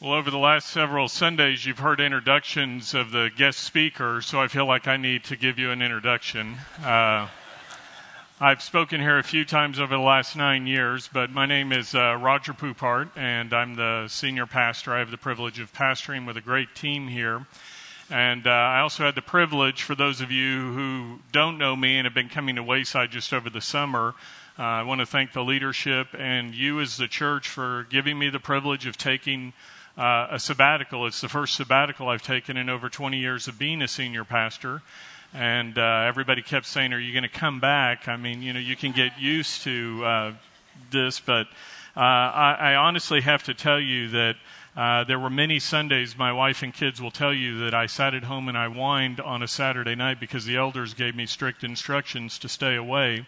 Well, over the last several Sundays, you've heard introductions of the guest speaker, so I feel like I need to give you an introduction. Uh, I've spoken here a few times over the last nine years, but my name is uh, Roger Poupart, and I'm the senior pastor. I have the privilege of pastoring with a great team here. And uh, I also had the privilege, for those of you who don't know me and have been coming to Wayside just over the summer, uh, I want to thank the leadership and you as the church for giving me the privilege of taking uh, a sabbatical. It's the first sabbatical I've taken in over 20 years of being a senior pastor. And uh, everybody kept saying, Are you going to come back? I mean, you know, you can get used to uh, this, but uh, I, I, honestly have to tell you that. Uh, there were many Sundays, my wife and kids will tell you, that I sat at home and I whined on a Saturday night because the elders gave me strict instructions to stay away.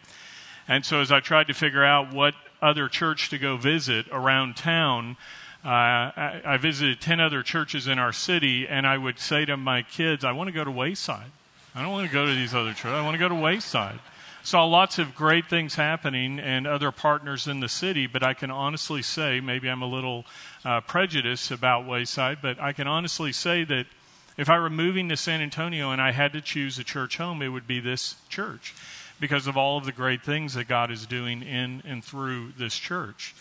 And so, as I tried to figure out what other church to go visit around town, uh, I, I visited 10 other churches in our city, and I would say to my kids, I want to go to Wayside. I don't want to go to these other churches. I want to go to Wayside. Saw lots of great things happening and other partners in the city, but I can honestly say, maybe I'm a little uh, prejudiced about Wayside, but I can honestly say that if I were moving to San Antonio and I had to choose a church home, it would be this church because of all of the great things that God is doing in and through this church.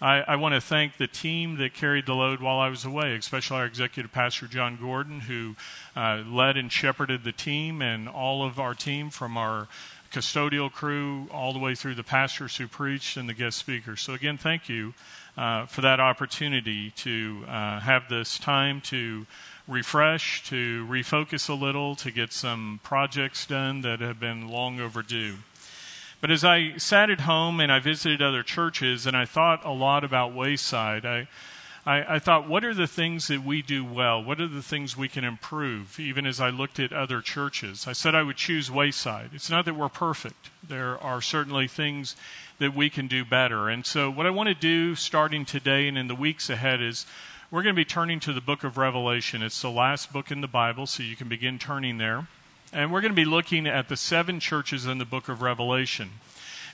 I, I want to thank the team that carried the load while I was away, especially our executive pastor, John Gordon, who uh, led and shepherded the team, and all of our team from our custodial crew all the way through the pastors who preached and the guest speakers. So, again, thank you uh, for that opportunity to uh, have this time to refresh, to refocus a little, to get some projects done that have been long overdue. But as I sat at home and I visited other churches and I thought a lot about Wayside, I, I, I, thought, what are the things that we do well? What are the things we can improve? Even as I looked at other churches, I said I would choose Wayside. It's not that we're perfect, there are certainly things that we can do better. And so, what I want to do starting today and in the weeks ahead is we're going to be turning to the book of Revelation. It's the last book in the Bible, so you can begin turning there. And we're going to be looking at the seven churches in the book of Revelation.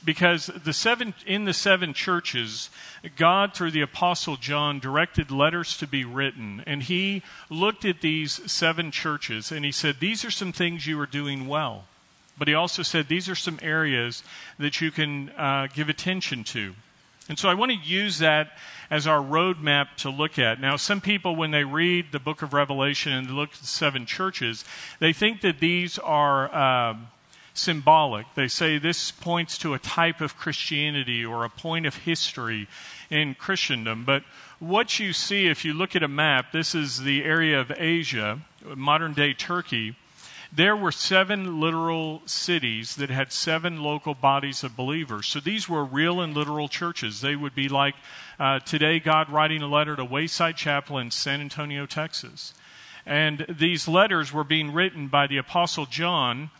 Because the seven, in the seven churches, God, through the Apostle John, directed letters to be written. And he looked at these seven churches and he said, These are some things you are doing well. But he also said, These are some areas that you can uh, give attention to. And so I want to use that as our roadmap to look at. Now, some people, when they read the book of Revelation and look at the seven churches, they think that these are um, symbolic. They say this points to a type of Christianity or a point of history in Christendom. But what you see, if you look at a map, this is the area of Asia, modern day Turkey there were seven literal cities that had seven local bodies of believers. So these were real and literal churches. They would be like uh, today, God writing a letter to Wayside Chapel in San Antonio, Texas. And these letters were being written by the Apostle John,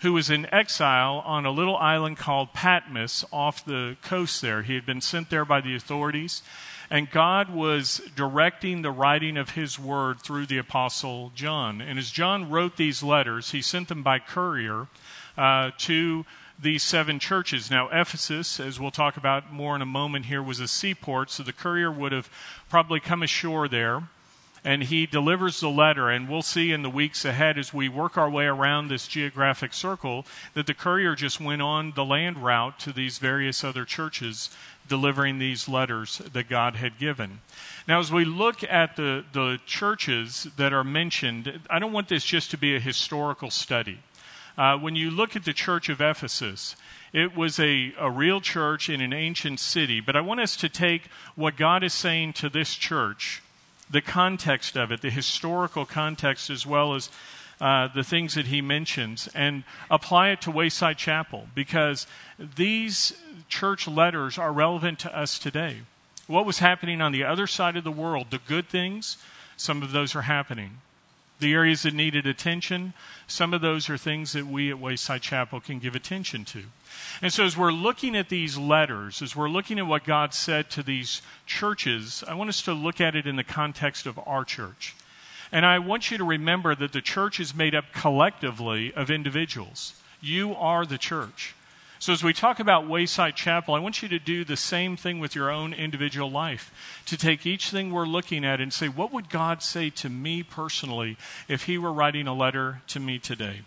who was in exile on a little island called Patmos off the coast there. He had been sent there by the authorities. And God was directing the writing of his word through the Apostle John. And as John wrote these letters, he sent them by courier uh, to these seven churches. Now, Ephesus, as we'll talk about more in a moment here, was a seaport, so the courier would have probably come ashore there. And he delivers the letter, and we'll see in the weeks ahead as we work our way around this geographic circle that the courier just went on the land route to these various other churches delivering these letters that God had given. Now, as we look at the, the churches that are mentioned, I don't want this just to be a historical study. Uh, when you look at the church of Ephesus, it was a, a real church in an ancient city, but I want us to take what God is saying to this church, the context of it, the historical context, as well as uh, the things that he mentions and apply it to Wayside Chapel because these church letters are relevant to us today. What was happening on the other side of the world, the good things, some of those are happening. The areas that needed attention, some of those are things that we at Wayside Chapel can give attention to. And so, as we're looking at these letters, as we're looking at what God said to these churches, I want us to look at it in the context of our church. And I want you to remember that the church is made up collectively of individuals. You are the church. So, as we talk about Wayside Chapel, I want you to do the same thing with your own individual life. To take each thing we're looking at and say, what would God say to me personally if He were writing a letter to me today?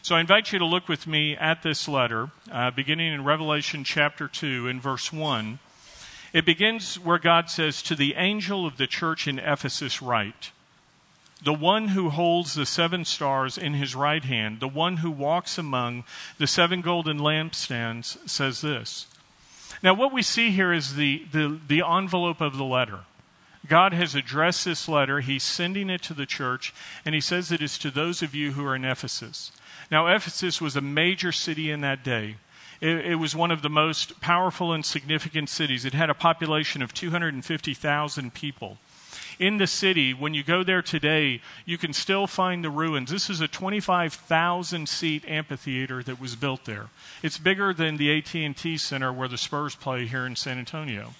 So, I invite you to look with me at this letter, uh, beginning in Revelation chapter 2, in verse 1. It begins where God says, To the angel of the church in Ephesus, write the one who holds the seven stars in his right hand, the one who walks among the seven golden lampstands, says this. Now, what we see here is the, the, the envelope of the letter. God has addressed this letter. He's sending it to the church, and he says it is to those of you who are in Ephesus. Now, Ephesus was a major city in that day. It, it, was one of the most powerful and significant cities. It had a population of 250,000 people in the city, when you go there today, you can still find the ruins. This is a 25,000 seat amphitheater that was built there. It's bigger than the AT&T Center where the Spurs play here in San Antonio.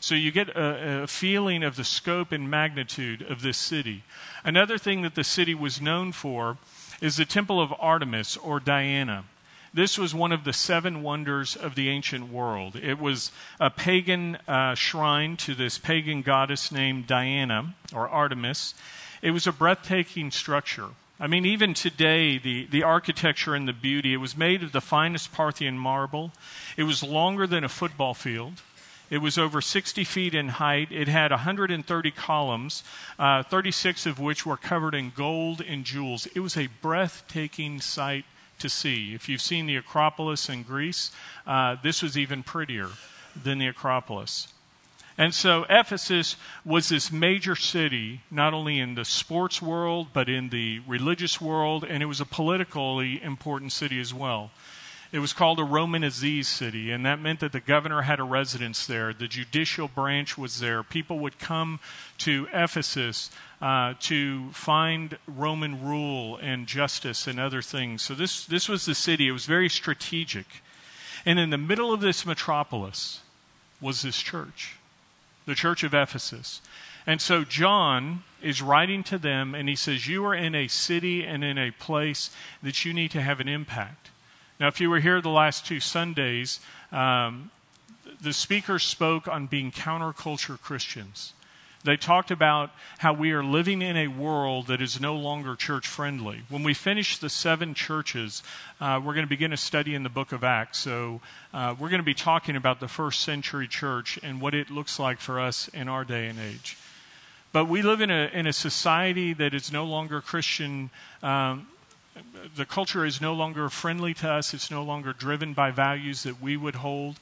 So you get a, a, feeling of the scope and magnitude of this city. Another thing that the city was known for is the Temple of Artemis or Diana. This was one of the seven wonders of the ancient world. It was a pagan uh, shrine to this pagan goddess named Diana or Artemis. It was a breathtaking structure. I mean, even today, the, the architecture and the beauty, it was made of the finest Parthian marble. It was longer than a football field. It was over 60 feet in height. It had 130 columns, uh, 36 of which were covered in gold and jewels. It was a breathtaking sight to see. If you've seen the Acropolis in Greece, uh, this was even prettier than the Acropolis. And so Ephesus was this major city, not only in the sports world, but in the religious world, and it was a politically important city as well. It was called a Roman Assize city, and that meant that the governor had a residence there. The judicial branch was there. People would come to Ephesus uh, to find Roman rule and justice and other things. So this, this was the city. It was very strategic. And in the middle of this metropolis was this church, the church of Ephesus. And so John is writing to them, and he says, You are in a city and in a place that you need to have an impact. Now, if you were here the last two Sundays, um, the speaker spoke on being counterculture Christians. They talked about how we are living in a world that is no longer church friendly. When we finish the seven churches, uh, we're going to begin a study in the book of Acts. So uh, we're going to be talking about the first century church and what it looks like for us in our day and age. But we live in a, in a society that is no longer Christian. Um, the culture is no longer friendly to us, it's no longer driven by values that we would hold.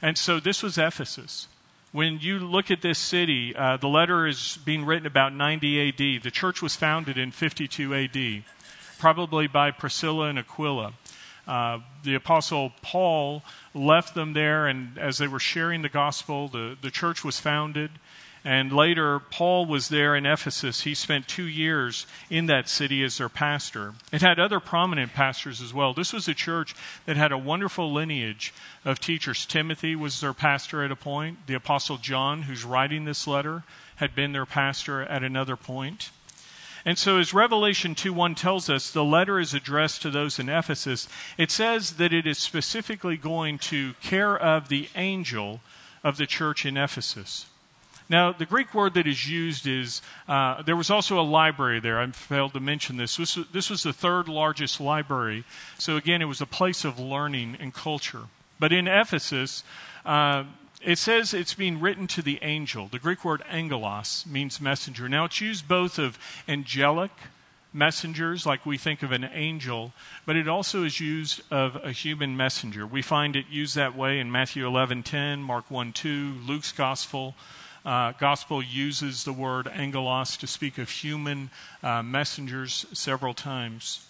And so this was Ephesus. When you look at this city, uh, the letter is being written about 90 AD. The church was founded in 52 AD, probably by Priscilla and Aquila. Uh, the apostle Paul left them there, and as they were sharing the gospel, the, the church was founded. And later, Paul was there in Ephesus. He spent two years in that city as their pastor. It had other prominent pastors as well. This was a church that had a wonderful lineage of teachers. Timothy was their pastor at a point. The Apostle John, who's writing this letter, had been their pastor at another point. And so, as Revelation 2 1 tells us, the letter is addressed to those in Ephesus. It says that it is specifically going to care of the angel of the church in Ephesus. Now, the Greek word that is used is uh, there was also a library there. I failed to mention this. This was, this was the third largest library. So, again, it was a place of learning and culture. But in Ephesus, uh, it says it's being written to the angel. The Greek word angelos means messenger. Now, it's used both of angelic messengers, like we think of an angel, but it also is used of a human messenger. We find it used that way in Matthew 11:10, Mark 1:2, Luke's gospel, uh, gospel uses the word angelos to speak of human uh, messengers several times.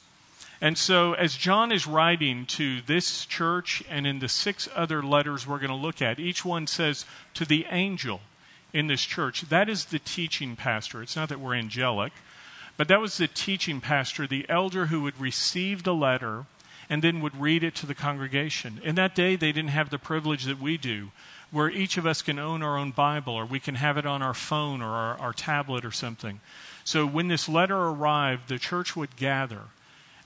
And so, as John is writing to this church and in the six other letters we're going to look at, each one says to the angel in this church. That is the teaching pastor. It's not that we're angelic, but that was the teaching pastor, the elder who would receive the letter and then would read it to the congregation. In that day, they didn't have the privilege that we do where each of us can own our own Bible or we can have it on our phone or our, our tablet or something. So when this letter arrived, the church would gather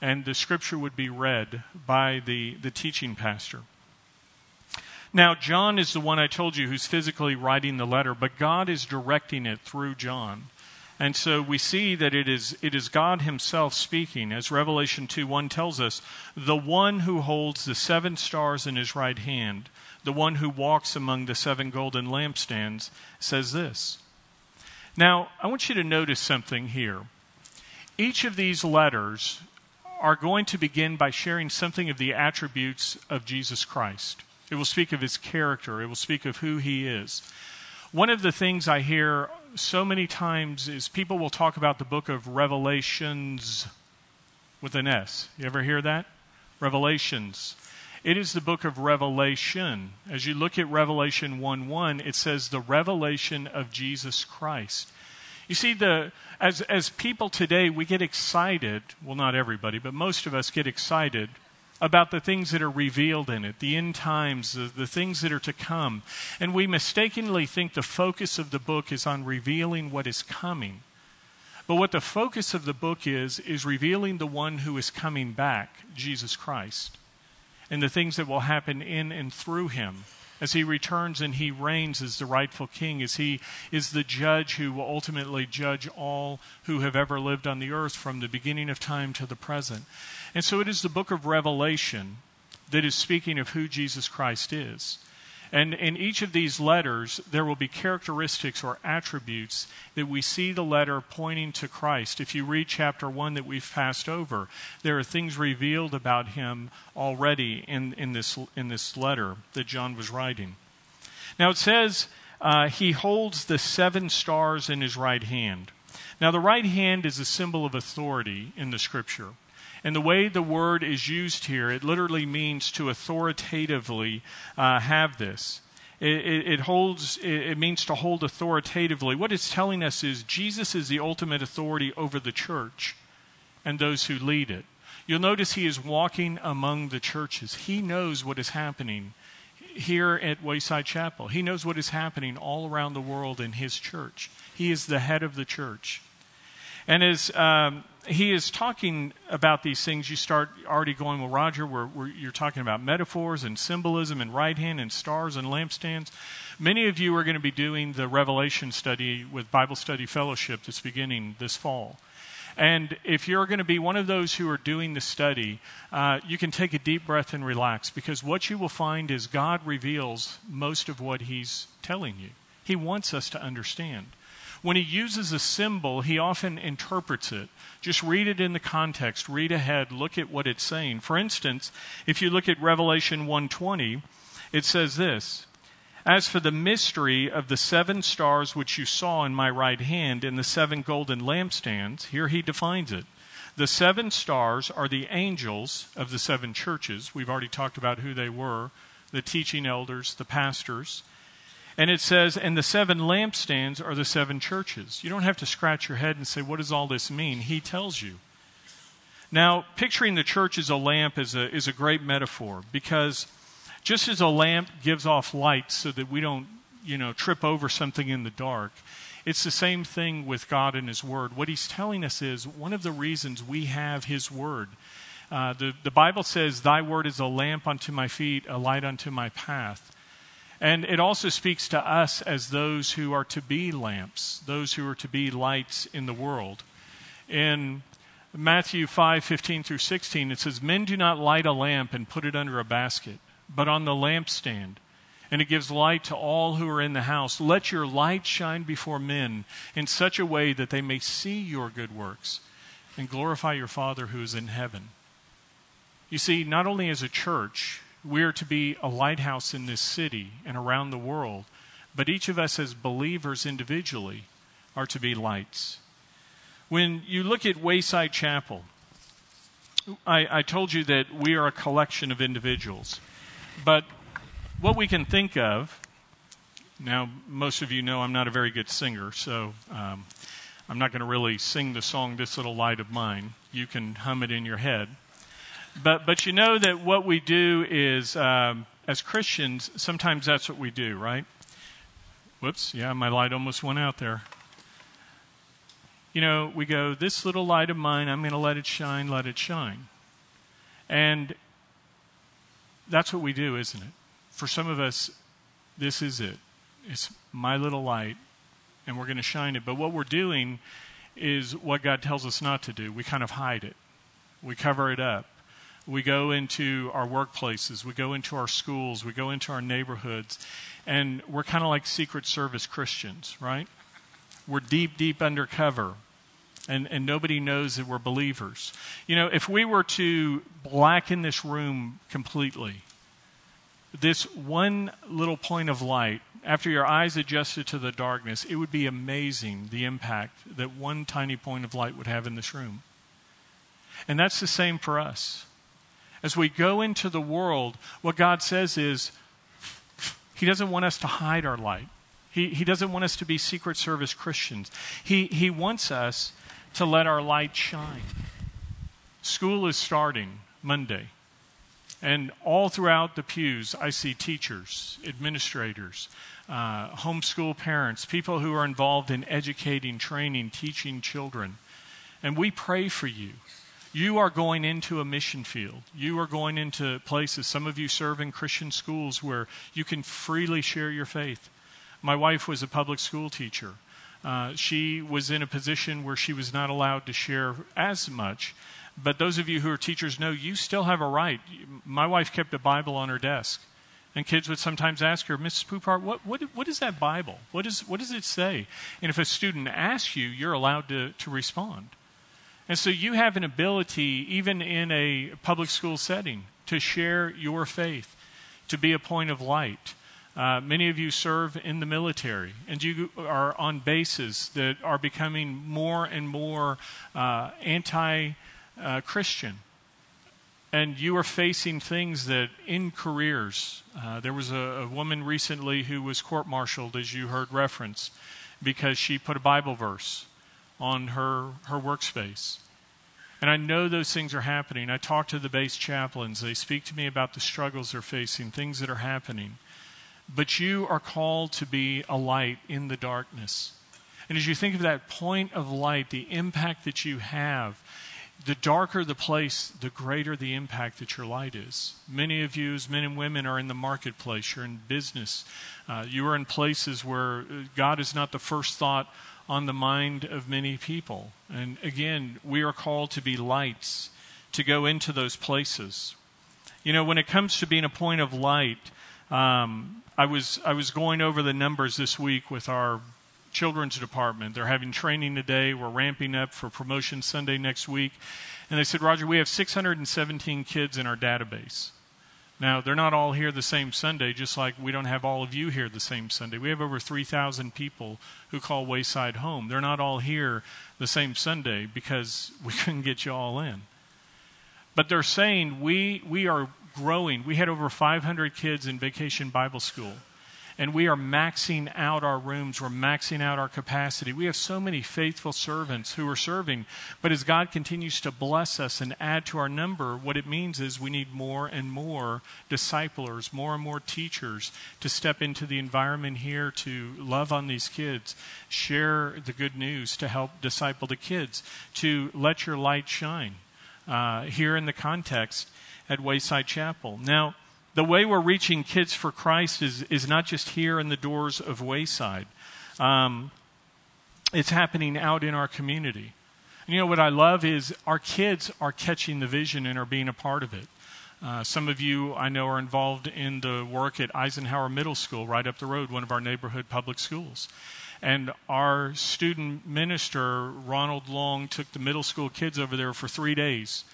and the scripture would be read by the, the teaching pastor. Now, John is the one I told you who's physically writing the letter, but God is directing it through John. And so we see that it is, it is God Himself speaking, as Revelation 2 1 tells us, the one who holds the seven stars in His right hand, the one who walks among the seven golden lampstands, says this. Now, I want you to notice something here. Each of these letters are going to begin by sharing something of the attributes of Jesus Christ. It will speak of his character, it will speak of who he is. One of the things I hear so many times is people will talk about the book of Revelations with an S. You ever hear that? Revelations. It is the book of Revelation. As you look at Revelation 1 1, it says the revelation of Jesus Christ. You see, the, as, as people today, we get excited. Well, not everybody, but most of us get excited about the things that are revealed in it, the end times, the, the things that are to come. And we mistakenly think the focus of the book is on revealing what is coming. But what the focus of the book is, is revealing the one who is coming back, Jesus Christ, and the things that will happen in and through him as he returns and he reigns as the rightful king, as he is the judge who will ultimately judge all who have ever lived on the earth from the beginning of time to the present. And so it is the book of Revelation that is speaking of who Jesus Christ is. And in each of these letters, there will be characteristics or attributes that we see the letter pointing to Christ. If you read chapter 1 that we've passed over, there are things revealed about him already in, in, this, in this letter that John was writing. Now it says, uh, he holds the seven stars in his right hand. Now, the right hand is a symbol of authority in the scripture. And the way the word is used here, it literally means to authoritatively uh, have this. It, it, it holds, it, it means to hold authoritatively. What it's telling us is Jesus is the ultimate authority over the church and those who lead it. You'll notice he is walking among the churches. He knows what is happening here at Wayside Chapel. He knows what is happening all around the world in his church. He is the head of the church. And as um, he is talking about these things, you start already going, well, Roger, we're, we're, you're talking about metaphors and symbolism and right hand and stars and lampstands. Many of you are going to be doing the Revelation study with Bible Study Fellowship that's beginning this fall. And if you're going to be one of those who are doing the study, uh, you can take a deep breath and relax because what you will find is God reveals most of what He's telling you. He wants us to understand. When he uses a symbol, he often interprets it. Just read it in the context, read ahead, look at what it's saying. For instance, if you look at Revelation 1:20, it says this: As for the mystery of the seven stars which you saw in my right hand and the seven golden lampstands, here he defines it. The seven stars are the angels of the seven churches. We've already talked about who they were the teaching elders, the pastors. And it says, and the seven lampstands are the seven churches. You don't have to scratch your head and say, what does all this mean? He tells you. Now, picturing the church as a lamp is a, is a great metaphor because just as a lamp gives off light so that we don't, you know, trip over something in the dark, it's the same thing with God and His Word. What He's telling us is one of the reasons we have His Word. Uh, the, the Bible says, Thy Word is a lamp unto my feet, a light unto my path. And it also speaks to us as those who are to be lamps, those who are to be lights in the world. In Matthew 5 15 through 16, it says, Men do not light a lamp and put it under a basket, but on the lampstand. And it gives light to all who are in the house. Let your light shine before men in such a way that they may see your good works and glorify your Father who is in heaven. You see, not only as a church, we are to be a lighthouse in this city and around the world, but each of us as believers individually are to be lights. When you look at Wayside Chapel, I, I told you that we are a collection of individuals. But what we can think of, now, most of you know I'm not a very good singer, so um, I'm not going to really sing the song This Little Light of Mine. You can hum it in your head. But, but you know that what we do is, um, as Christians, sometimes that's what we do, right? Whoops, yeah, my light almost went out there. You know, we go, This little light of mine, I'm going to let it shine, let it shine. And that's what we do, isn't it? for some of us, this is it. It's my little light, and we're going to shine it. But what we're doing is what God tells us not to do. We kind of hide it, we cover it up. We go into our workplaces, we go into our schools, we go into our neighborhoods, and we're kind of like Secret Service Christians, right? We're deep, deep undercover, and, and nobody knows that we're believers. You know, if we were to blacken this room completely, this one little point of light, after your eyes adjusted to the darkness, it would be amazing the impact that one tiny point of light would have in this room. And that's the same for us. As we go into the world, what God says is, He doesn't want us to hide our light. He, he doesn't want us to be Secret Service Christians. He, he wants us to let our light shine. School is starting Monday. And all throughout the pews, I see teachers, administrators, uh, homeschool parents, people who are involved in educating, training, teaching children. And we pray for you. You are going into a mission field. You are going into places. Some of you serve in Christian schools where you can freely share your faith. My wife was a public school teacher. Uh, she was in a position where she was not allowed to share as much. But those of you who are teachers know you still have a right. My wife kept a Bible on her desk. And kids would sometimes ask her, Mrs. Poupart, what, what, what is that Bible? What, is, what does it say? And if a student asks you, you're allowed to, to respond. And so you have an ability, even in a public school setting, to share your faith, to be a point of light. Uh, many of you serve in the military, and you are on bases that are becoming more and more uh, anti uh, Christian. And you are facing things that in careers, uh, there was a, a woman recently who was court martialed, as you heard reference, because she put a Bible verse on her, her workspace. And I know those things are happening. I talk to the base chaplains. They speak to me about the struggles they're facing, things that are happening. But you are called to be a light in the darkness. And as you think of that point of light, the impact that you have, the darker the place, the greater the impact that your light is. Many of you, as men and women, are in the marketplace, you're in business, uh, you are in places where God is not the first thought on the mind of many people. And again, we are called to be lights, to go into those places. You know, when it comes to being a point of light, um, I was I was going over the numbers this week with our children's department. They're having training today. We're ramping up for promotion Sunday next week, and they said, Roger, we have 617 kids in our database. Now, they're not all here the same Sunday, just like we don't have all of you here the same Sunday. We have over 3,000 people who call Wayside home. They're not all here the same Sunday because we couldn't get you all in. But they're saying we, we are growing. We had over 500 kids in vacation Bible school and we are maxing out our rooms. We're maxing out our capacity. We have so many faithful servants who are serving. But as God continues to bless us and add to our number, what it means is we need more and more disciplers, more and more teachers to step into the environment here to love on these kids, share the good news to help disciple the kids, to let your light shine. Uh, here in the context at Wayside Chapel. Now, the way we're reaching kids for Christ is, is not just here in the doors of Wayside. Um, it's happening out in our community. And you know what I love is our kids are catching the vision and are being a part of it. Uh, some of you I know are involved in the work at Eisenhower Middle School, right up the road, one of our neighborhood public schools. And our student minister, Ronald Long, took the middle school kids over there for three days.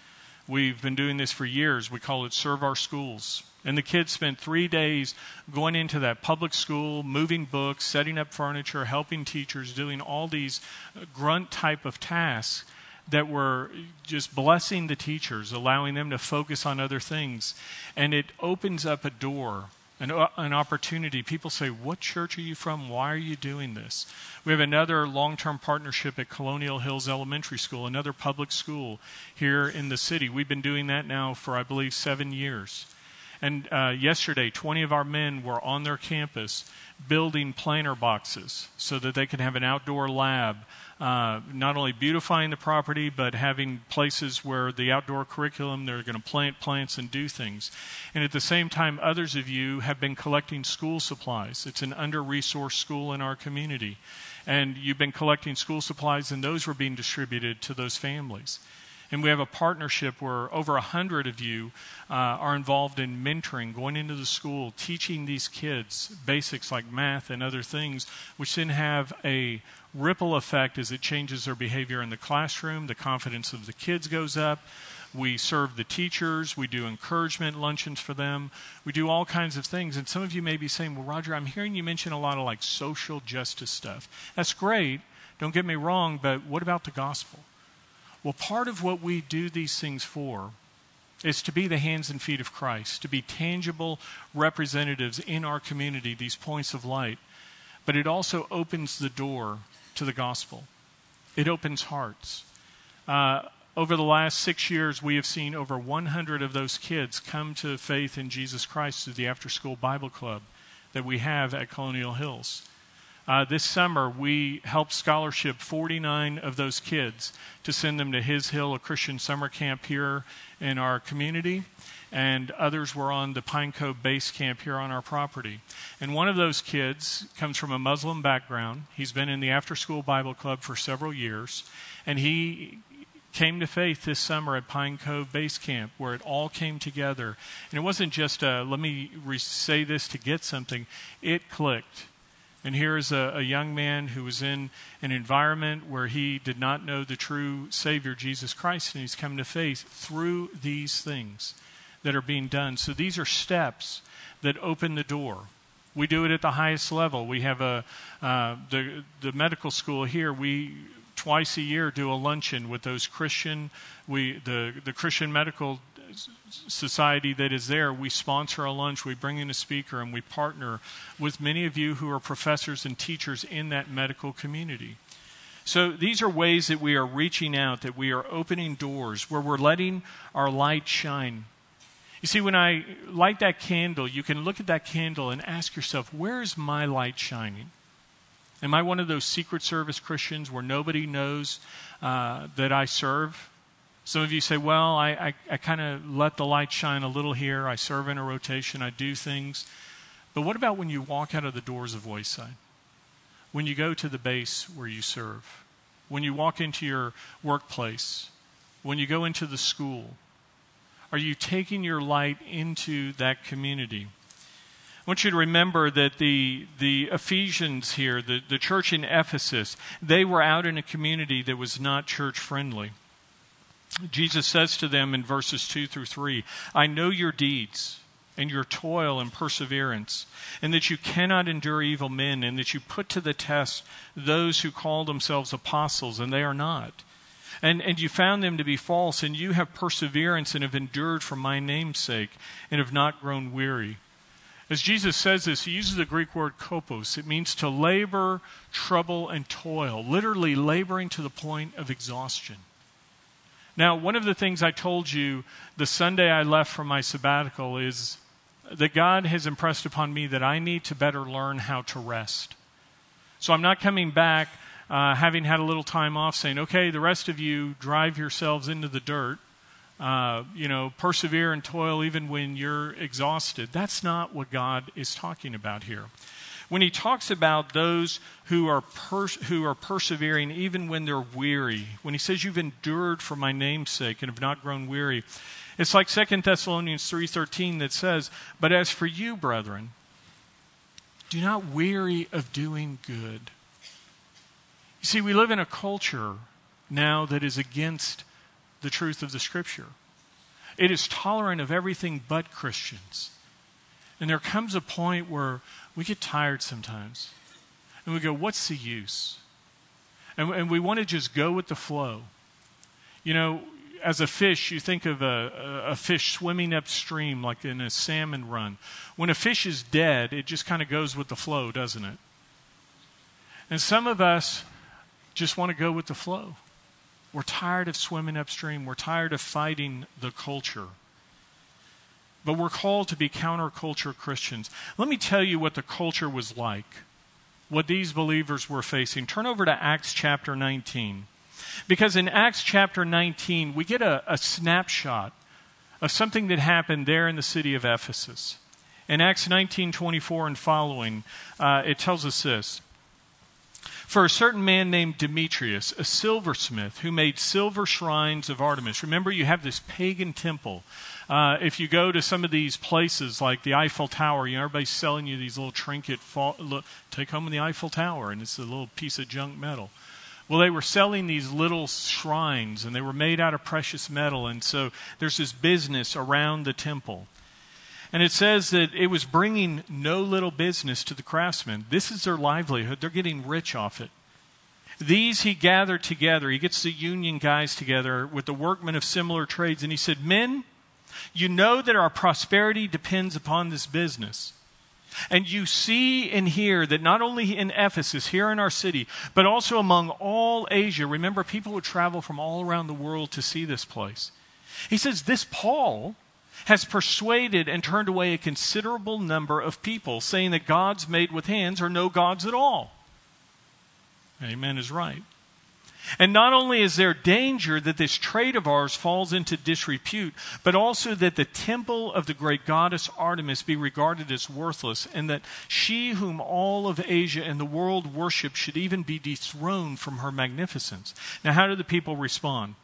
We've been doing this for years. We call it Serve Our Schools. And the kids spent three days going into that public school, moving books, setting up furniture, helping teachers, doing all these uh, grunt type of tasks that were just blessing the teachers, allowing them to focus on other things. And it opens up a door, an, uh, an opportunity. People say, What church are you from? Why are you doing this? We have another long term partnership at Colonial Hills Elementary School, another public school here in the city. We've been doing that now for, I believe, seven years. And uh, yesterday, 20 of our men were on their campus building planter boxes so that they could have an outdoor lab, uh, not only beautifying the property, but having places where the outdoor curriculum, they're going to plant plants and do things. And at the same time, others of you have been collecting school supplies. It's an under resourced school in our community. And you've been collecting school supplies, and those were being distributed to those families. And we have a partnership where over a hundred of you uh, are involved in mentoring, going into the school, teaching these kids basics like math and other things, which then have a ripple effect as it changes their behavior in the classroom. The confidence of the kids goes up. We serve the teachers. We do encouragement luncheons for them. We do all kinds of things. And some of you may be saying, Well, Roger, I'm hearing you mention a lot of like social justice stuff. That's great. Don't get me wrong, but what about the gospel? Well, part of what we do these things for is to be the hands and feet of Christ, to be tangible representatives in our community, these points of light. But it also opens the door to the gospel, it opens hearts. Uh, over the last six years, we have seen over 100 of those kids come to faith in Jesus Christ through the after school Bible club that we have at Colonial Hills. Uh, this summer, we helped scholarship 49 of those kids to send them to His Hill, a Christian summer camp here in our community. And others were on the Pine Cove base camp here on our property. And one of those kids comes from a Muslim background. He's been in the after school Bible club for several years. And he came to faith this summer at Pine Cove Base Camp, where it all came together. And it wasn't just a, let me re- say this to get something, it clicked. And here is a, a, young man who was in an environment where he did not know the true Savior, Jesus Christ, and he's come to faith through these things that are being done. So these are steps that open the door. We do it at the highest level. We have a uh, the the medical school here. We twice a year do a luncheon with those Christian we the the Christian medical society that is there, we sponsor a lunch, we bring in a speaker, and we partner with many of you who are professors and teachers in that medical community. So these are ways that we are reaching out, that we are opening doors, where we're letting our light shine. You see, when I light that candle, you can look at that candle and ask yourself, where is my light shining? Am I one of those Secret Service Christians where nobody knows uh, that I serve? Some of you say, well, I, I, I kind of let the light shine a little here. I serve in a rotation. I do things. But what about when you walk out of the doors of Wayside? When you go to the base where you serve? When you walk into your workplace? When you go into the school? Are you taking your light into that community? I want you to remember that the, the Ephesians here, the, the church in Ephesus, they were out in a community that was not church friendly. Jesus says to them in verses 2 through 3 I know your deeds and your toil and perseverance, and that you cannot endure evil men, and that you put to the test those who call themselves apostles, and they are not. And, and you found them to be false, and you have perseverance and have endured for my name's sake, and have not grown weary. As Jesus says this, he uses the Greek word kopos. It means to labor, trouble, and toil, literally laboring to the point of exhaustion. Now, one of the things I told you the Sunday I left from my sabbatical is that God has impressed upon me that I need to better learn how to rest. So I'm not coming back uh, having had a little time off saying, okay, the rest of you drive yourselves into the dirt. Uh, you know, persevere and toil even when you're exhausted. That's not what God is talking about here when he talks about those who are, pers- who are persevering even when they're weary, when he says you've endured for my name's sake and have not grown weary, it's like 2 Thessalonians 3.13 that says, But as for you, brethren, do not weary of doing good. You see, we live in a culture now that is against the truth of the Scripture. It is tolerant of everything but Christians. And there comes a point where we get tired sometimes. And we go, what's the use? And, and we want to just go with the flow. You know, as a fish, you think of a, a fish swimming upstream like in a salmon run. When a fish is dead, it just kind of goes with the flow, doesn't it? And some of us just want to go with the flow. We're tired of swimming upstream. We're tired of fighting the culture. But we're called to be counterculture Christians. Let me tell you what the culture was like, what these believers were facing. Turn over to Acts chapter 19. Because in Acts chapter 19, we get a, a snapshot of something that happened there in the city of Ephesus. In Acts 19:24 and following, uh, it tells us this. For a certain man named Demetrius, a silversmith, who made silver shrines of Artemis. Remember, you have this pagan temple. Uh, if you go to some of these places like the Eiffel Tower, you know, everybody's selling you these little trinket, fall, look, take home the Eiffel Tower, and it's a little piece of junk metal. Well, they were selling these little shrines, and they were made out of precious metal, and so there's this business around the temple. And it says that it was bringing no little business to the craftsmen. This is their livelihood. They're getting rich off it. These he gathered together. He gets the union guys together with the workmen of similar trades. And he said, Men, you know that our prosperity depends upon this business. And you see and hear that not only in Ephesus, here in our city, but also among all Asia, remember, people would travel from all around the world to see this place. He says, This Paul has persuaded and turned away a considerable number of people, saying that gods made with hands are no gods at all. Amen is right. And not only is there danger that this trade of ours falls into disrepute, but also that the temple of the great goddess Artemis be regarded as worthless, and that she whom all of Asia and the world worship should even be dethroned from her magnificence. Now, how do the people respond?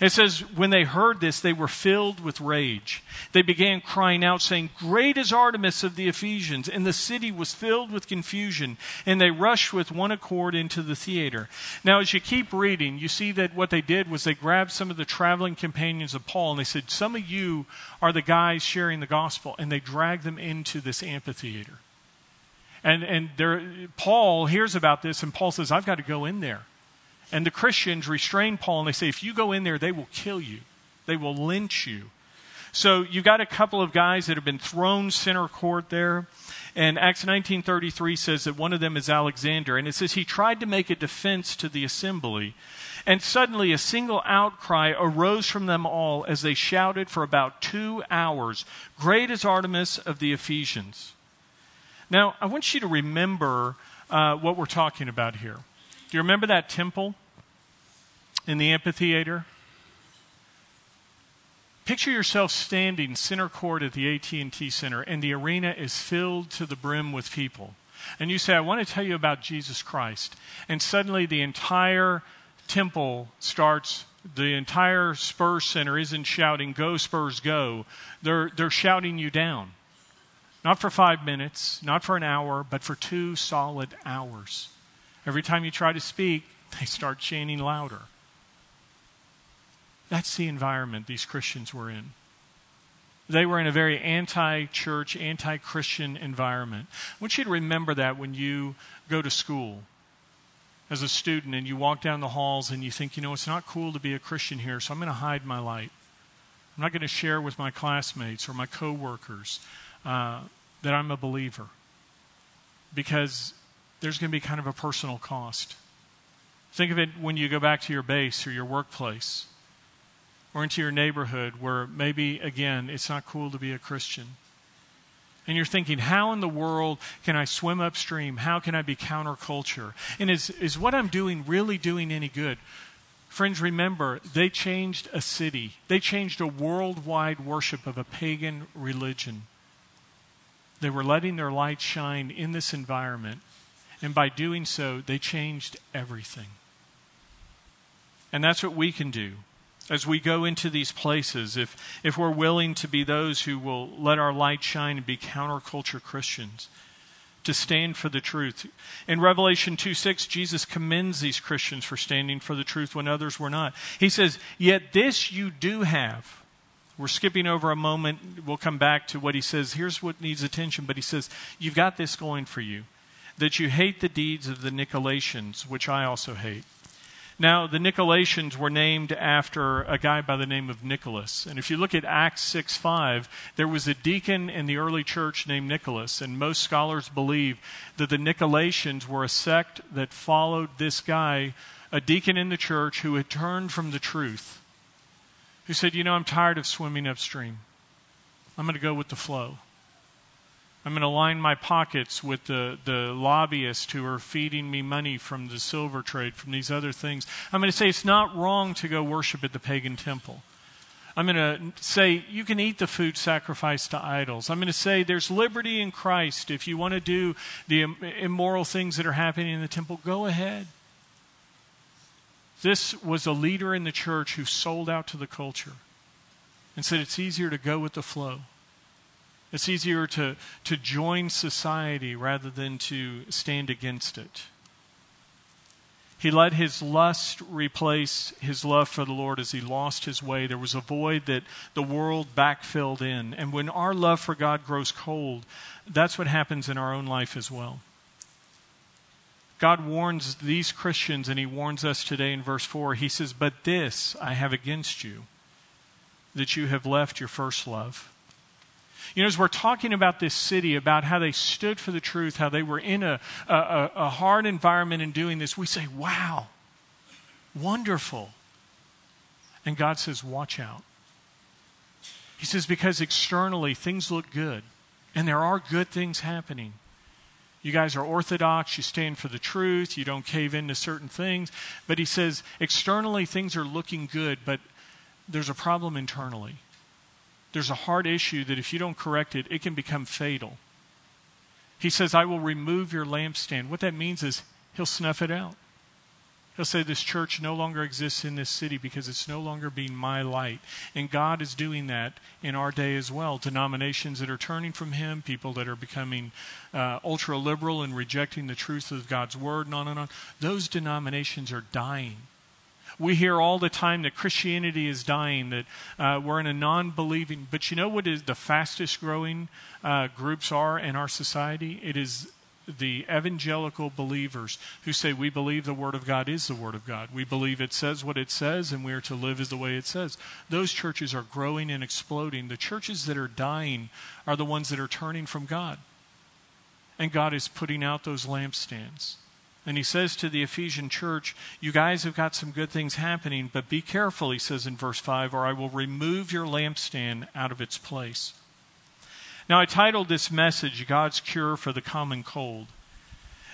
It says, when they heard this, they were filled with rage. They began crying out, saying, Great is Artemis of the Ephesians. And the city was filled with confusion, and they rushed with one accord into the theater. Now, as you keep reading, you see that what they did was they grabbed some of the traveling companions of Paul, and they said, Some of you are the guys sharing the gospel, and they dragged them into this amphitheater. And, and there, Paul hears about this, and Paul says, I've got to go in there. And the Christians restrain Paul and they say, if you go in there, they will kill you, they will lynch you. So you've got a couple of guys that have been thrown center court there. And Acts 19:33 says that one of them is Alexander, and it says he tried to make a defense to the assembly, and suddenly a single outcry arose from them all as they shouted for about two hours, "Great is Artemis of the Ephesians." Now I want you to remember uh, what we're talking about here. Do you remember that temple in the amphitheater? Picture yourself standing center court at the AT&T Center and the arena is filled to the brim with people. And you say, "I want to tell you about Jesus Christ." And suddenly the entire temple starts the entire Spurs Center isn't shouting, Go Spurs, go. They're, they're shouting you down. Not for five minutes, not for an hour, but for two solid hours. Every time you try to speak, they start chanting louder. That's the environment these Christians were in. They were in a very anti church, anti Christian environment. I want you to remember that when you go to school as a student and you walk down the halls and you think, you know, it's not cool to be a Christian here, so I'm going to hide my light. I'm not going to share with my classmates or my coworkers uh, that I'm a believer because there's going to be kind of a personal cost. Think of it when you go back to your base or your workplace or into your neighborhood where maybe, again, it's not cool to be a Christian. And you're thinking, how in the world can I swim upstream? How can I be counterculture? And is, is what I'm doing really doing any good? Friends, remember, they changed a city, they changed a worldwide worship of a pagan religion. They were letting their light shine in this environment and by doing so, they changed everything. And that's what we can do as we go into these places. If, if we're willing to be those who will let our light shine and be counterculture Christians, to stand for the truth. In Revelation 2 6, Jesus commends these Christians for standing for the truth when others were not. He says, Yet this you do have. We're skipping over a moment. We'll come back to what he says. Here's what needs attention, but he says, You've got this going for you that you hate the deeds of the Nicolaitans, which I also hate. Now, the Nicolaitans were named after a guy by the name of Nicholas. And if you look at Acts 6 5, there was a deacon in the early church named Nicholas. And most scholars believe that the Nicolaitans were a sect that followed this guy, a deacon in the church who had turned from the truth, who said, You know, I'm tired of swimming upstream. I'm going to go with the flow. I'm going to line my pockets with the, the lobbyists who are feeding me money from the silver trade, from these other things. I'm going to say it's not wrong to go worship at the pagan temple. I'm going to say you can eat the food sacrificed to idols. I'm going to say there's liberty in Christ. If you want to do the immoral things that are happening in the temple, go ahead. This was a leader in the church who sold out to the culture and said it's easier to go with the flow. It's easier to, to join society rather than to stand against it. He let his lust replace his love for the Lord as he lost his way. There was a void that the world backfilled in. And when our love for God grows cold, that's what happens in our own life as well. God warns these Christians, and he warns us today in verse 4. He says, But this I have against you, that you have left your first love. You know, as we're talking about this city, about how they stood for the truth, how they were in a, a, a hard environment in doing this, we say, wow, wonderful. And God says, watch out. He says, because externally things look good, and there are good things happening. You guys are orthodox, you stand for the truth, you don't cave into certain things. But he says, externally things are looking good, but there's a problem internally there's a hard issue that if you don't correct it, it can become fatal. He says, I will remove your lampstand. What that means is he'll snuff it out. He'll say, This church no longer exists in this city because it's no longer being my light. And God is doing that in our day as well. Denominations that are turning from Him, people that are becoming uh, ultra liberal and rejecting the truth of God's Word, and on and on. Those denominations are dying we hear all the time that Christianity is dying, that uh, we're in a non believing. But you know what is the fastest growing uh, groups are in our society? It is the evangelical believers who say we believe the Word of God is the Word of God. We believe it says what it says and we are to live as the way it says. Those churches are growing and exploding. The churches that are dying are the ones that are turning from God. And God is putting out those lampstands. And he says to the Ephesian church, You guys have got some good things happening, but be careful, he says in verse 5, or I will remove your lampstand out of its place. Now, I titled this message, God's Cure for the Common Cold,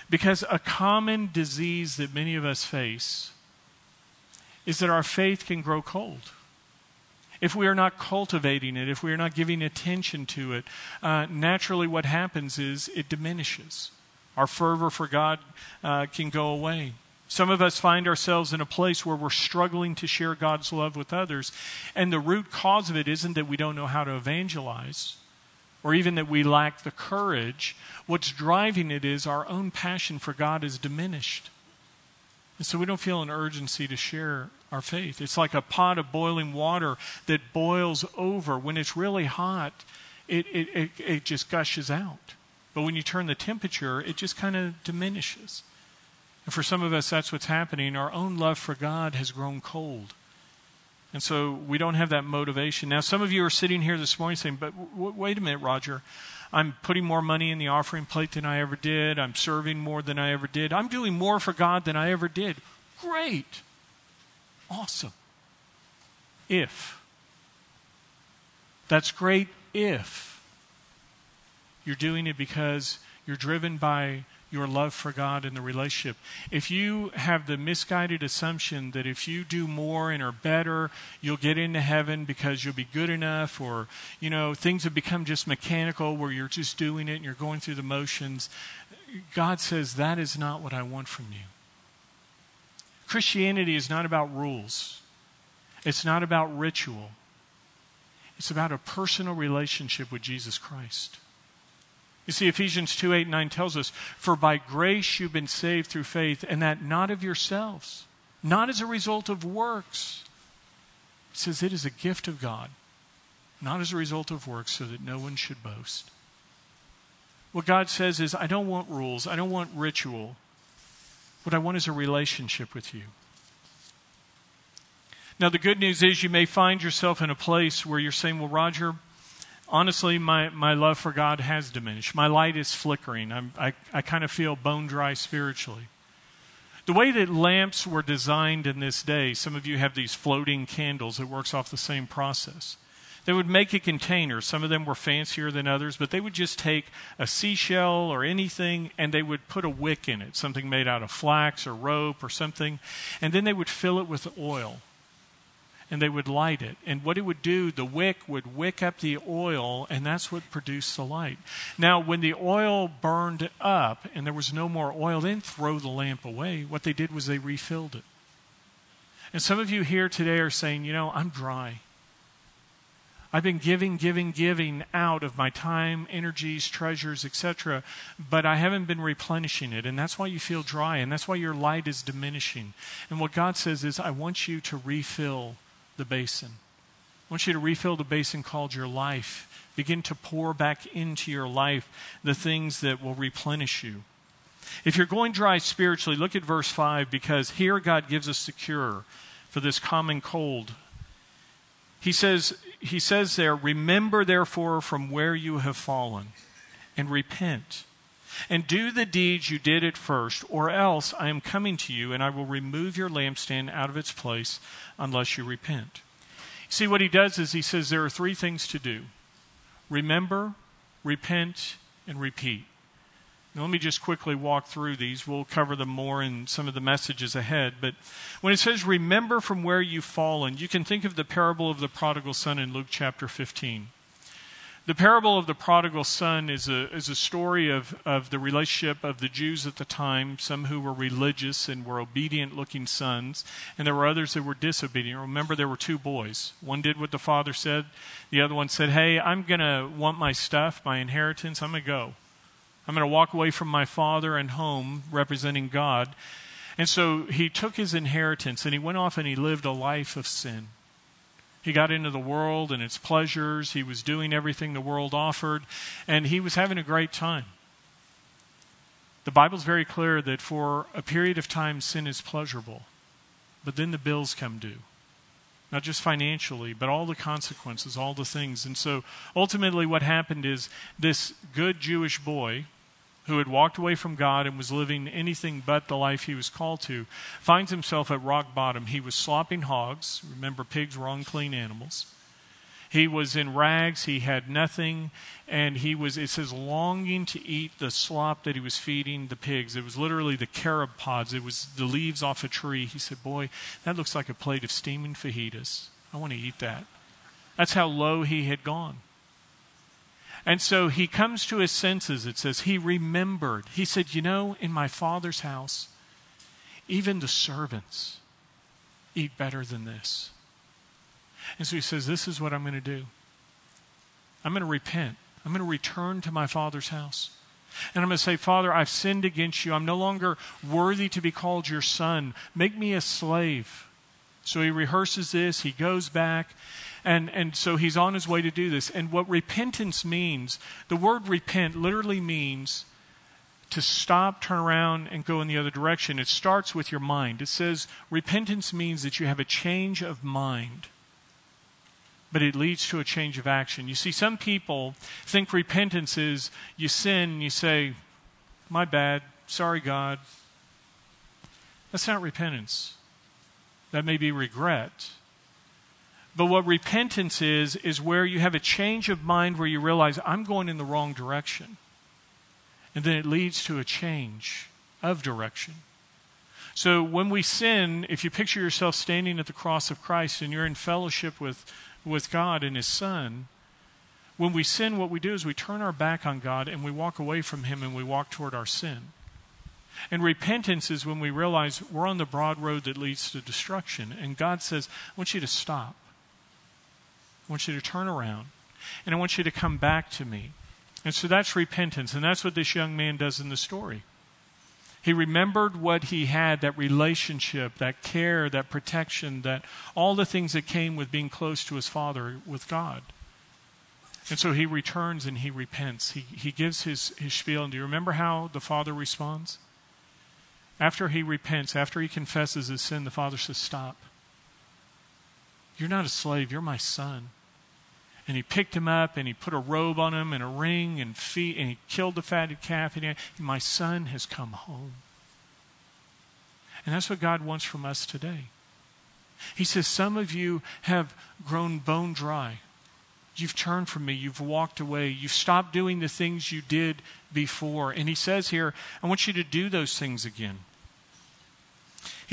because a common disease that many of us face is that our faith can grow cold. If we are not cultivating it, if we are not giving attention to it, uh, naturally what happens is it diminishes. Our fervor for God uh, can go away. Some of us find ourselves in a place where we're struggling to share God's love with others. And the root cause of it isn't that we don't know how to evangelize or even that we lack the courage. What's driving it is our own passion for God is diminished. And so we don't feel an urgency to share our faith. It's like a pot of boiling water that boils over. When it's really hot, it, it, it, it just gushes out. But when you turn the temperature, it just kind of diminishes. And for some of us, that's what's happening. Our own love for God has grown cold. And so we don't have that motivation. Now, some of you are sitting here this morning saying, but w- wait a minute, Roger. I'm putting more money in the offering plate than I ever did. I'm serving more than I ever did. I'm doing more for God than I ever did. Great. Awesome. If. That's great if you're doing it because you're driven by your love for God and the relationship. If you have the misguided assumption that if you do more and are better, you'll get into heaven because you'll be good enough, or, you know, things have become just mechanical where you're just doing it and you're going through the motions, God says, that is not what I want from you. Christianity is not about rules, it's not about ritual, it's about a personal relationship with Jesus Christ. You see, Ephesians 2 8 9 tells us, For by grace you've been saved through faith, and that not of yourselves, not as a result of works. It says it is a gift of God, not as a result of works, so that no one should boast. What God says is, I don't want rules, I don't want ritual. What I want is a relationship with you. Now, the good news is you may find yourself in a place where you're saying, Well, Roger, honestly, my, my love for God has diminished. My light is flickering. I'm, I, I kind of feel bone dry spiritually. The way that lamps were designed in this day, some of you have these floating candles, it works off the same process. They would make a container. Some of them were fancier than others, but they would just take a seashell or anything and they would put a wick in it, something made out of flax or rope or something, and then they would fill it with oil and they would light it. And what it would do, the wick would wick up the oil, and that's what produced the light. Now, when the oil burned up and there was no more oil, they didn't throw the lamp away. What they did was they refilled it. And some of you here today are saying, you know, I'm dry. I've been giving, giving, giving out of my time, energies, treasures, etc., but I haven't been replenishing it. And that's why you feel dry, and that's why your light is diminishing. And what God says is, I want you to refill the basin. I want you to refill the basin called your life. Begin to pour back into your life the things that will replenish you. If you're going dry spiritually, look at verse 5 because here God gives us the cure for this common cold. He says, he says there, Remember therefore from where you have fallen, and repent, and do the deeds you did at first, or else I am coming to you, and I will remove your lampstand out of its place unless you repent. See, what he does is he says there are three things to do remember, repent, and repeat. Now, let me just quickly walk through these. We'll cover them more in some of the messages ahead. But when it says, remember from where you've fallen, you can think of the parable of the prodigal son in Luke chapter 15. The parable of the prodigal son is a, is a story of, of the relationship of the Jews at the time, some who were religious and were obedient looking sons, and there were others that were disobedient. Remember, there were two boys. One did what the father said, the other one said, Hey, I'm going to want my stuff, my inheritance, I'm going to go. I'm going to walk away from my father and home representing God. And so he took his inheritance and he went off and he lived a life of sin. He got into the world and its pleasures. He was doing everything the world offered, and he was having a great time. The Bible's very clear that for a period of time, sin is pleasurable, but then the bills come due. Not just financially, but all the consequences, all the things. And so ultimately, what happened is this good Jewish boy who had walked away from God and was living anything but the life he was called to, finds himself at rock bottom. He was slopping hogs. Remember, pigs were unclean animals. He was in rags. He had nothing. And he was, it says, longing to eat the slop that he was feeding the pigs. It was literally the carob pods, it was the leaves off a tree. He said, Boy, that looks like a plate of steaming fajitas. I want to eat that. That's how low he had gone. And so he comes to his senses. It says, he remembered. He said, You know, in my father's house, even the servants eat better than this. And so he says, This is what I'm going to do. I'm going to repent. I'm going to return to my father's house. And I'm going to say, Father, I've sinned against you. I'm no longer worthy to be called your son. Make me a slave. So he rehearses this. He goes back. And, and so he's on his way to do this. And what repentance means, the word repent literally means to stop, turn around, and go in the other direction. It starts with your mind. It says repentance means that you have a change of mind, but it leads to a change of action. You see, some people think repentance is you sin and you say, My bad, sorry, God. That's not repentance. That may be regret. But what repentance is, is where you have a change of mind where you realize, I'm going in the wrong direction. And then it leads to a change of direction. So when we sin, if you picture yourself standing at the cross of Christ and you're in fellowship with, with God and His Son, when we sin, what we do is we turn our back on God and we walk away from Him and we walk toward our sin. And repentance is when we realize we're on the broad road that leads to destruction. And God says, I want you to stop. I want you to turn around. And I want you to come back to me. And so that's repentance. And that's what this young man does in the story. He remembered what he had that relationship, that care, that protection, that all the things that came with being close to his father, with God. And so he returns and he repents. He, he gives his, his spiel. And do you remember how the father responds? After he repents, after he confesses his sin, the father says, Stop. You're not a slave, you're my son. And he picked him up and he put a robe on him and a ring and feet and he killed the fatted calf. And he, my son has come home. And that's what God wants from us today. He says, Some of you have grown bone dry. You've turned from me. You've walked away. You've stopped doing the things you did before. And he says here, I want you to do those things again.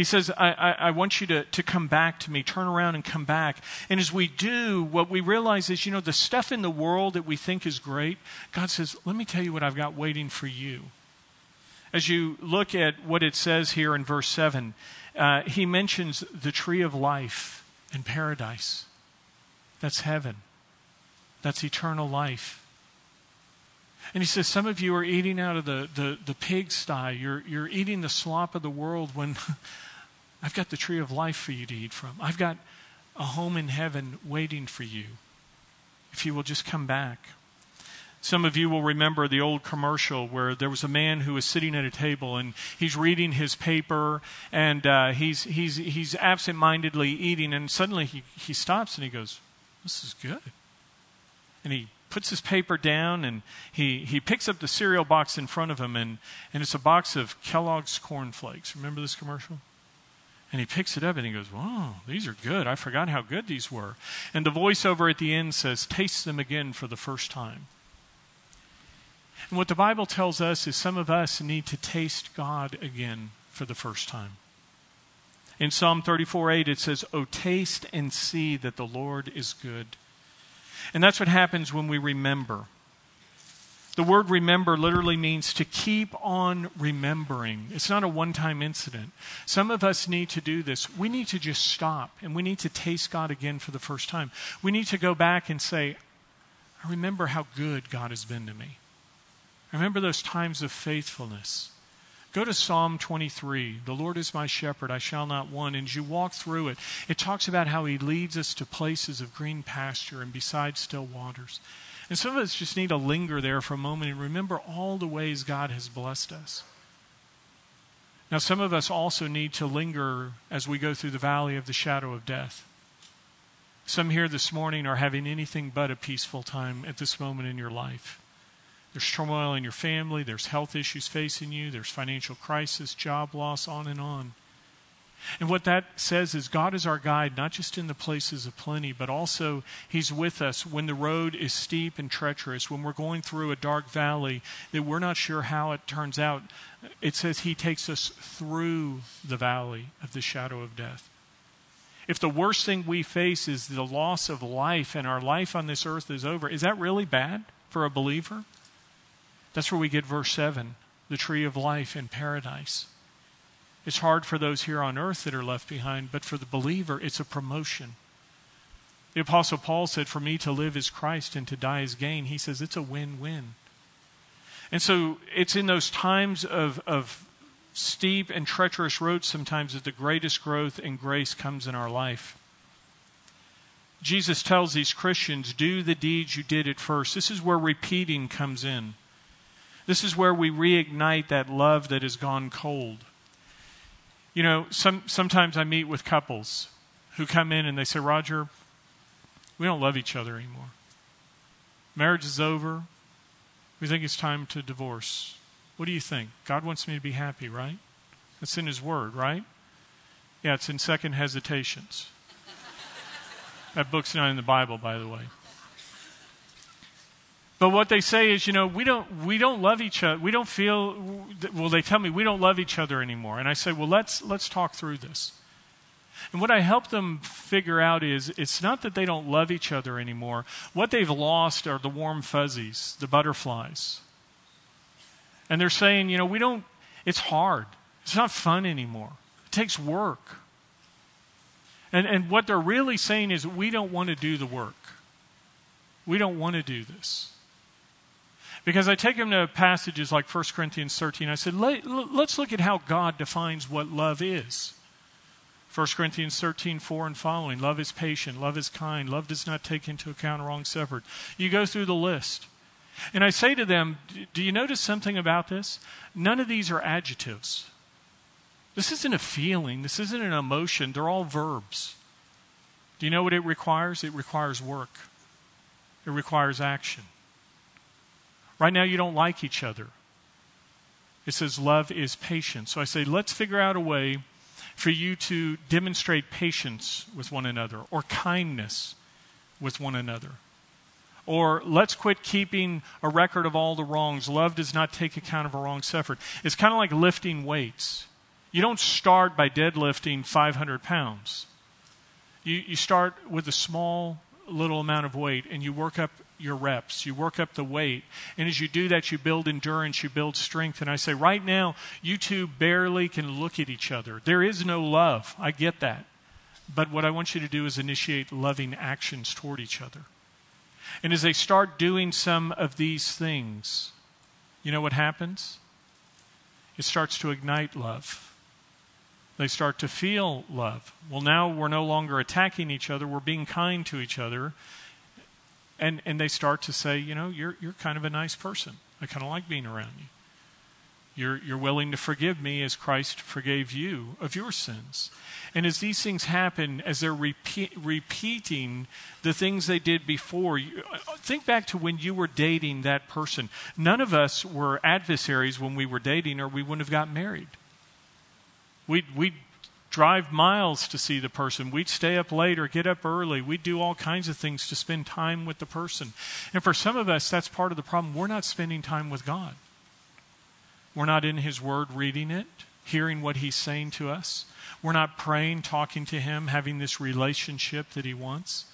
He says, I, I, I, want you to, to come back to me, turn around and come back. And as we do, what we realize is, you know, the stuff in the world that we think is great, God says, let me tell you what I've got waiting for you. As you look at what it says here in verse 7, uh, he mentions the tree of life and paradise. That's heaven, that's eternal life. And he says, Some of you are eating out of the, the, the pigsty. You're, you're eating the slop of the world when I've got the tree of life for you to eat from. I've got a home in heaven waiting for you if you will just come back. Some of you will remember the old commercial where there was a man who was sitting at a table and he's reading his paper and uh, he's, he's, he's absentmindedly eating, and suddenly he, he stops and he goes, This is good. And he puts his paper down and he, he picks up the cereal box in front of him, and, and it's a box of Kellogg's Corn Flakes. Remember this commercial? And he picks it up and he goes, Wow, these are good. I forgot how good these were. And the voiceover at the end says, Taste them again for the first time. And what the Bible tells us is some of us need to taste God again for the first time. In Psalm 34 8, it says, Oh, taste and see that the Lord is good. And that's what happens when we remember. The word remember literally means to keep on remembering. It's not a one time incident. Some of us need to do this. We need to just stop and we need to taste God again for the first time. We need to go back and say, I remember how good God has been to me. I remember those times of faithfulness. Go to Psalm 23. The Lord is my shepherd, I shall not want. And as you walk through it, it talks about how he leads us to places of green pasture and beside still waters. And some of us just need to linger there for a moment and remember all the ways God has blessed us. Now, some of us also need to linger as we go through the valley of the shadow of death. Some here this morning are having anything but a peaceful time at this moment in your life. There's turmoil in your family, there's health issues facing you, there's financial crisis, job loss, on and on. And what that says is God is our guide, not just in the places of plenty, but also He's with us when the road is steep and treacherous, when we're going through a dark valley that we're not sure how it turns out. It says He takes us through the valley of the shadow of death. If the worst thing we face is the loss of life and our life on this earth is over, is that really bad for a believer? That's where we get verse 7 the tree of life in paradise. It's hard for those here on earth that are left behind, but for the believer, it's a promotion. The Apostle Paul said, For me to live is Christ and to die is gain. He says it's a win win. And so it's in those times of, of steep and treacherous roads sometimes that the greatest growth and grace comes in our life. Jesus tells these Christians, Do the deeds you did at first. This is where repeating comes in. This is where we reignite that love that has gone cold. You know, some, sometimes I meet with couples who come in and they say, Roger, we don't love each other anymore. Marriage is over. We think it's time to divorce. What do you think? God wants me to be happy, right? That's in His Word, right? Yeah, it's in Second Hesitations. that book's not in the Bible, by the way. But what they say is, you know, we don't, we don't love each other. We don't feel, well, they tell me we don't love each other anymore. And I say, well, let's, let's talk through this. And what I help them figure out is it's not that they don't love each other anymore. What they've lost are the warm fuzzies, the butterflies. And they're saying, you know, we don't, it's hard. It's not fun anymore. It takes work. And, and what they're really saying is, we don't want to do the work. We don't want to do this. Because I take them to passages like 1 Corinthians 13. I said, Let, us look at how God defines what love is. 1 Corinthians 13, 4 and following. Love is patient. Love is kind. Love does not take into account wrong suffered. You go through the list. And I say to them, Do you notice something about this? None of these are adjectives. This isn't a feeling. This isn't an emotion. They're all verbs. Do you know what it requires? It requires work, it requires action. Right now, you don't like each other. It says love is patient. So I say, let's figure out a way for you to demonstrate patience with one another or kindness with one another. Or let's quit keeping a record of all the wrongs. Love does not take account of a wrong suffered. It's kind of like lifting weights. You don't start by deadlifting 500 pounds. You, you start with a small little amount of weight and you work up your reps, you work up the weight. And as you do that, you build endurance, you build strength. And I say, right now, you two barely can look at each other. There is no love. I get that. But what I want you to do is initiate loving actions toward each other. And as they start doing some of these things, you know what happens? It starts to ignite love. They start to feel love. Well, now we're no longer attacking each other, we're being kind to each other. And, and they start to say, you know, you're, you're kind of a nice person. I kind of like being around you. You're, you're willing to forgive me as Christ forgave you of your sins. And as these things happen, as they're repeat, repeating the things they did before, you, uh, think back to when you were dating that person. None of us were adversaries when we were dating, or we wouldn't have got married. We'd, we'd drive miles to see the person. We'd stay up late or get up early. We'd do all kinds of things to spend time with the person. And for some of us, that's part of the problem. We're not spending time with God. We're not in His Word reading it, hearing what He's saying to us. We're not praying, talking to Him, having this relationship that He wants.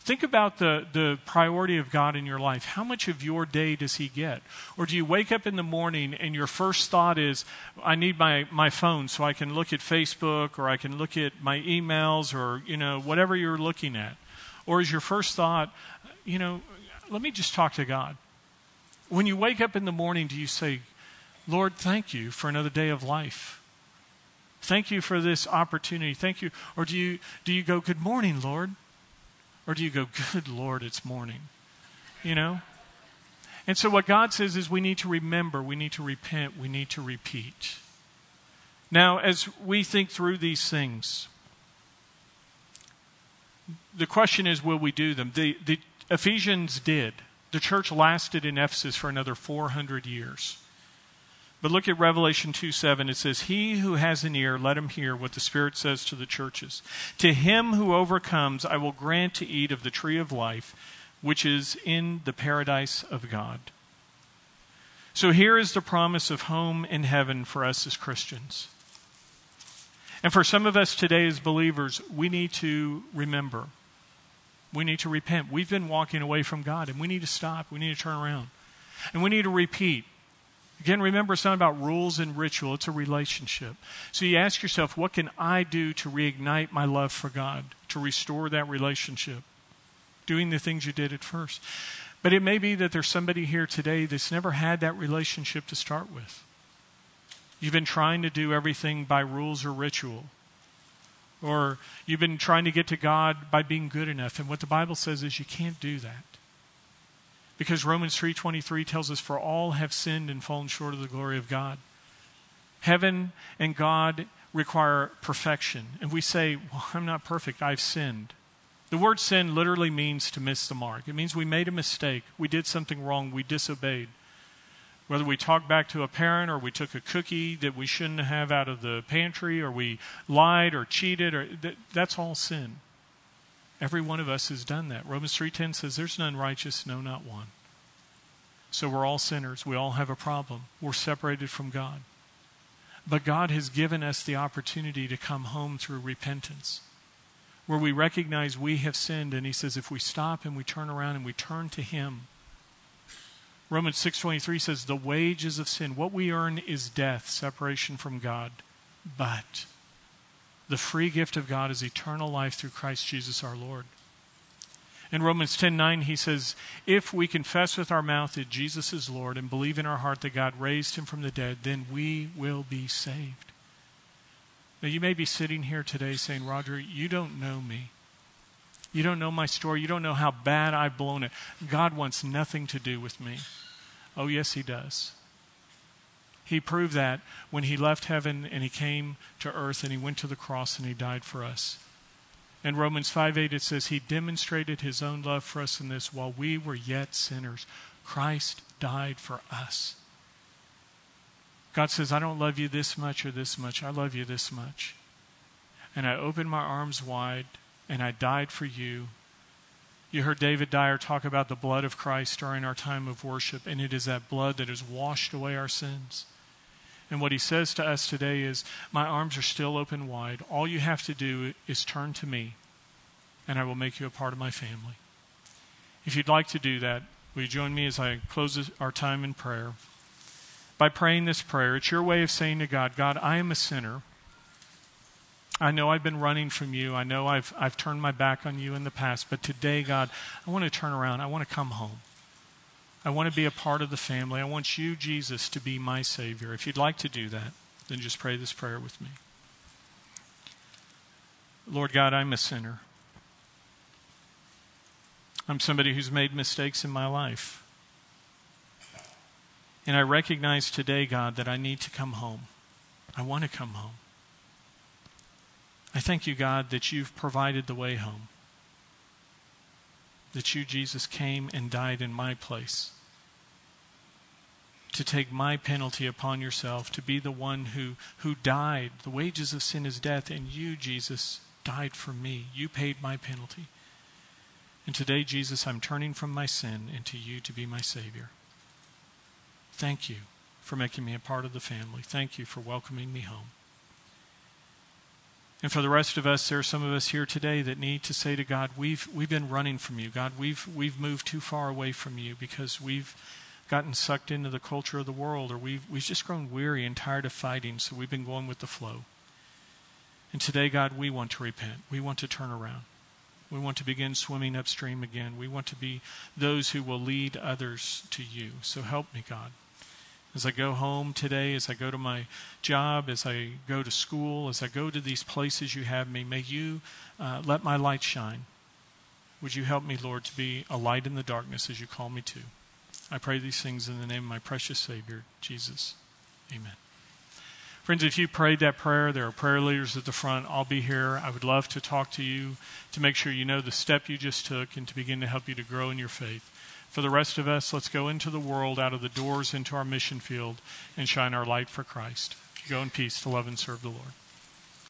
Think about the, the priority of God in your life. How much of your day does He get? Or do you wake up in the morning and your first thought is, I need my, my phone so I can look at Facebook or I can look at my emails or, you know, whatever you're looking at? Or is your first thought, you know, let me just talk to God? When you wake up in the morning, do you say, Lord, thank you for another day of life? Thank you for this opportunity. Thank you. Or do you, do you go, Good morning, Lord? Or do you go, Good Lord, it's morning? You know? And so what God says is we need to remember, we need to repent, we need to repeat. Now, as we think through these things, the question is will we do them? The, the Ephesians did. The church lasted in Ephesus for another 400 years. But look at Revelation 2 7. It says, He who has an ear, let him hear what the Spirit says to the churches. To him who overcomes, I will grant to eat of the tree of life, which is in the paradise of God. So here is the promise of home in heaven for us as Christians. And for some of us today as believers, we need to remember. We need to repent. We've been walking away from God, and we need to stop. We need to turn around. And we need to repeat Again, remember it's not about rules and ritual, it's a relationship. So you ask yourself, what can I do to reignite my love for God, to restore that relationship? Doing the things you did at first. But it may be that there's somebody here today that's never had that relationship to start with. You've been trying to do everything by rules or ritual. Or you've been trying to get to God by being good enough. And what the Bible says is you can't do that. Because Romans 3:23 tells us for all have sinned and fallen short of the glory of God. Heaven and God require perfection. And we say, "Well, I'm not perfect. I've sinned." The word sin literally means to miss the mark. It means we made a mistake. We did something wrong. We disobeyed. Whether we talked back to a parent or we took a cookie that we shouldn't have out of the pantry or we lied or cheated or that, that's all sin. Every one of us has done that. Romans 3:10 says there's none righteous, no not one. So we're all sinners. We all have a problem. We're separated from God. But God has given us the opportunity to come home through repentance. Where we recognize we have sinned and he says if we stop and we turn around and we turn to him Romans 6:23 says the wages of sin what we earn is death separation from God but the free gift of God is eternal life through Christ Jesus our Lord. In Romans 10:9 he says, "If we confess with our mouth that Jesus is Lord and believe in our heart that God raised him from the dead, then we will be saved." Now you may be sitting here today saying, "Roger, you don't know me. You don't know my story. You don't know how bad I've blown it. God wants nothing to do with me." Oh, yes, he does. He proved that when he left heaven and he came to earth and he went to the cross and he died for us. In Romans 5 8, it says, He demonstrated His own love for us in this while we were yet sinners. Christ died for us. God says, I don't love you this much or this much. I love you this much. And I opened my arms wide and I died for you. You heard David Dyer talk about the blood of Christ during our time of worship, and it is that blood that has washed away our sins. And what he says to us today is, My arms are still open wide. All you have to do is turn to me, and I will make you a part of my family. If you'd like to do that, will you join me as I close our time in prayer? By praying this prayer, it's your way of saying to God, God, I am a sinner. I know I've been running from you. I know I've, I've turned my back on you in the past, but today, God, I want to turn around. I want to come home. I want to be a part of the family. I want you, Jesus, to be my Savior. If you'd like to do that, then just pray this prayer with me. Lord God, I'm a sinner. I'm somebody who's made mistakes in my life. And I recognize today, God, that I need to come home. I want to come home. I thank you, God, that you've provided the way home. That you, Jesus, came and died in my place. To take my penalty upon yourself, to be the one who, who died. The wages of sin is death, and you, Jesus, died for me. You paid my penalty. And today, Jesus, I'm turning from my sin into you to be my Savior. Thank you for making me a part of the family. Thank you for welcoming me home. And for the rest of us, there are some of us here today that need to say to God, we've, we've been running from you. God, we've, we've moved too far away from you because we've gotten sucked into the culture of the world or we've, we've just grown weary and tired of fighting, so we've been going with the flow. And today, God, we want to repent. We want to turn around. We want to begin swimming upstream again. We want to be those who will lead others to you. So help me, God as I go home today, as I go to my job, as I go to school, as I go to these places you have me, may you uh, let my light shine. Would you help me, Lord, to be a light in the darkness as you call me to? I pray these things in the name of my precious Savior, Jesus. Amen. Friends, if you prayed that prayer, there are prayer leaders at the front. I'll be here. I would love to talk to you to make sure you know the step you just took and to begin to help you to grow in your faith. For the rest of us, let's go into the world, out of the doors into our mission field, and shine our light for Christ. Go in peace to love and serve the Lord.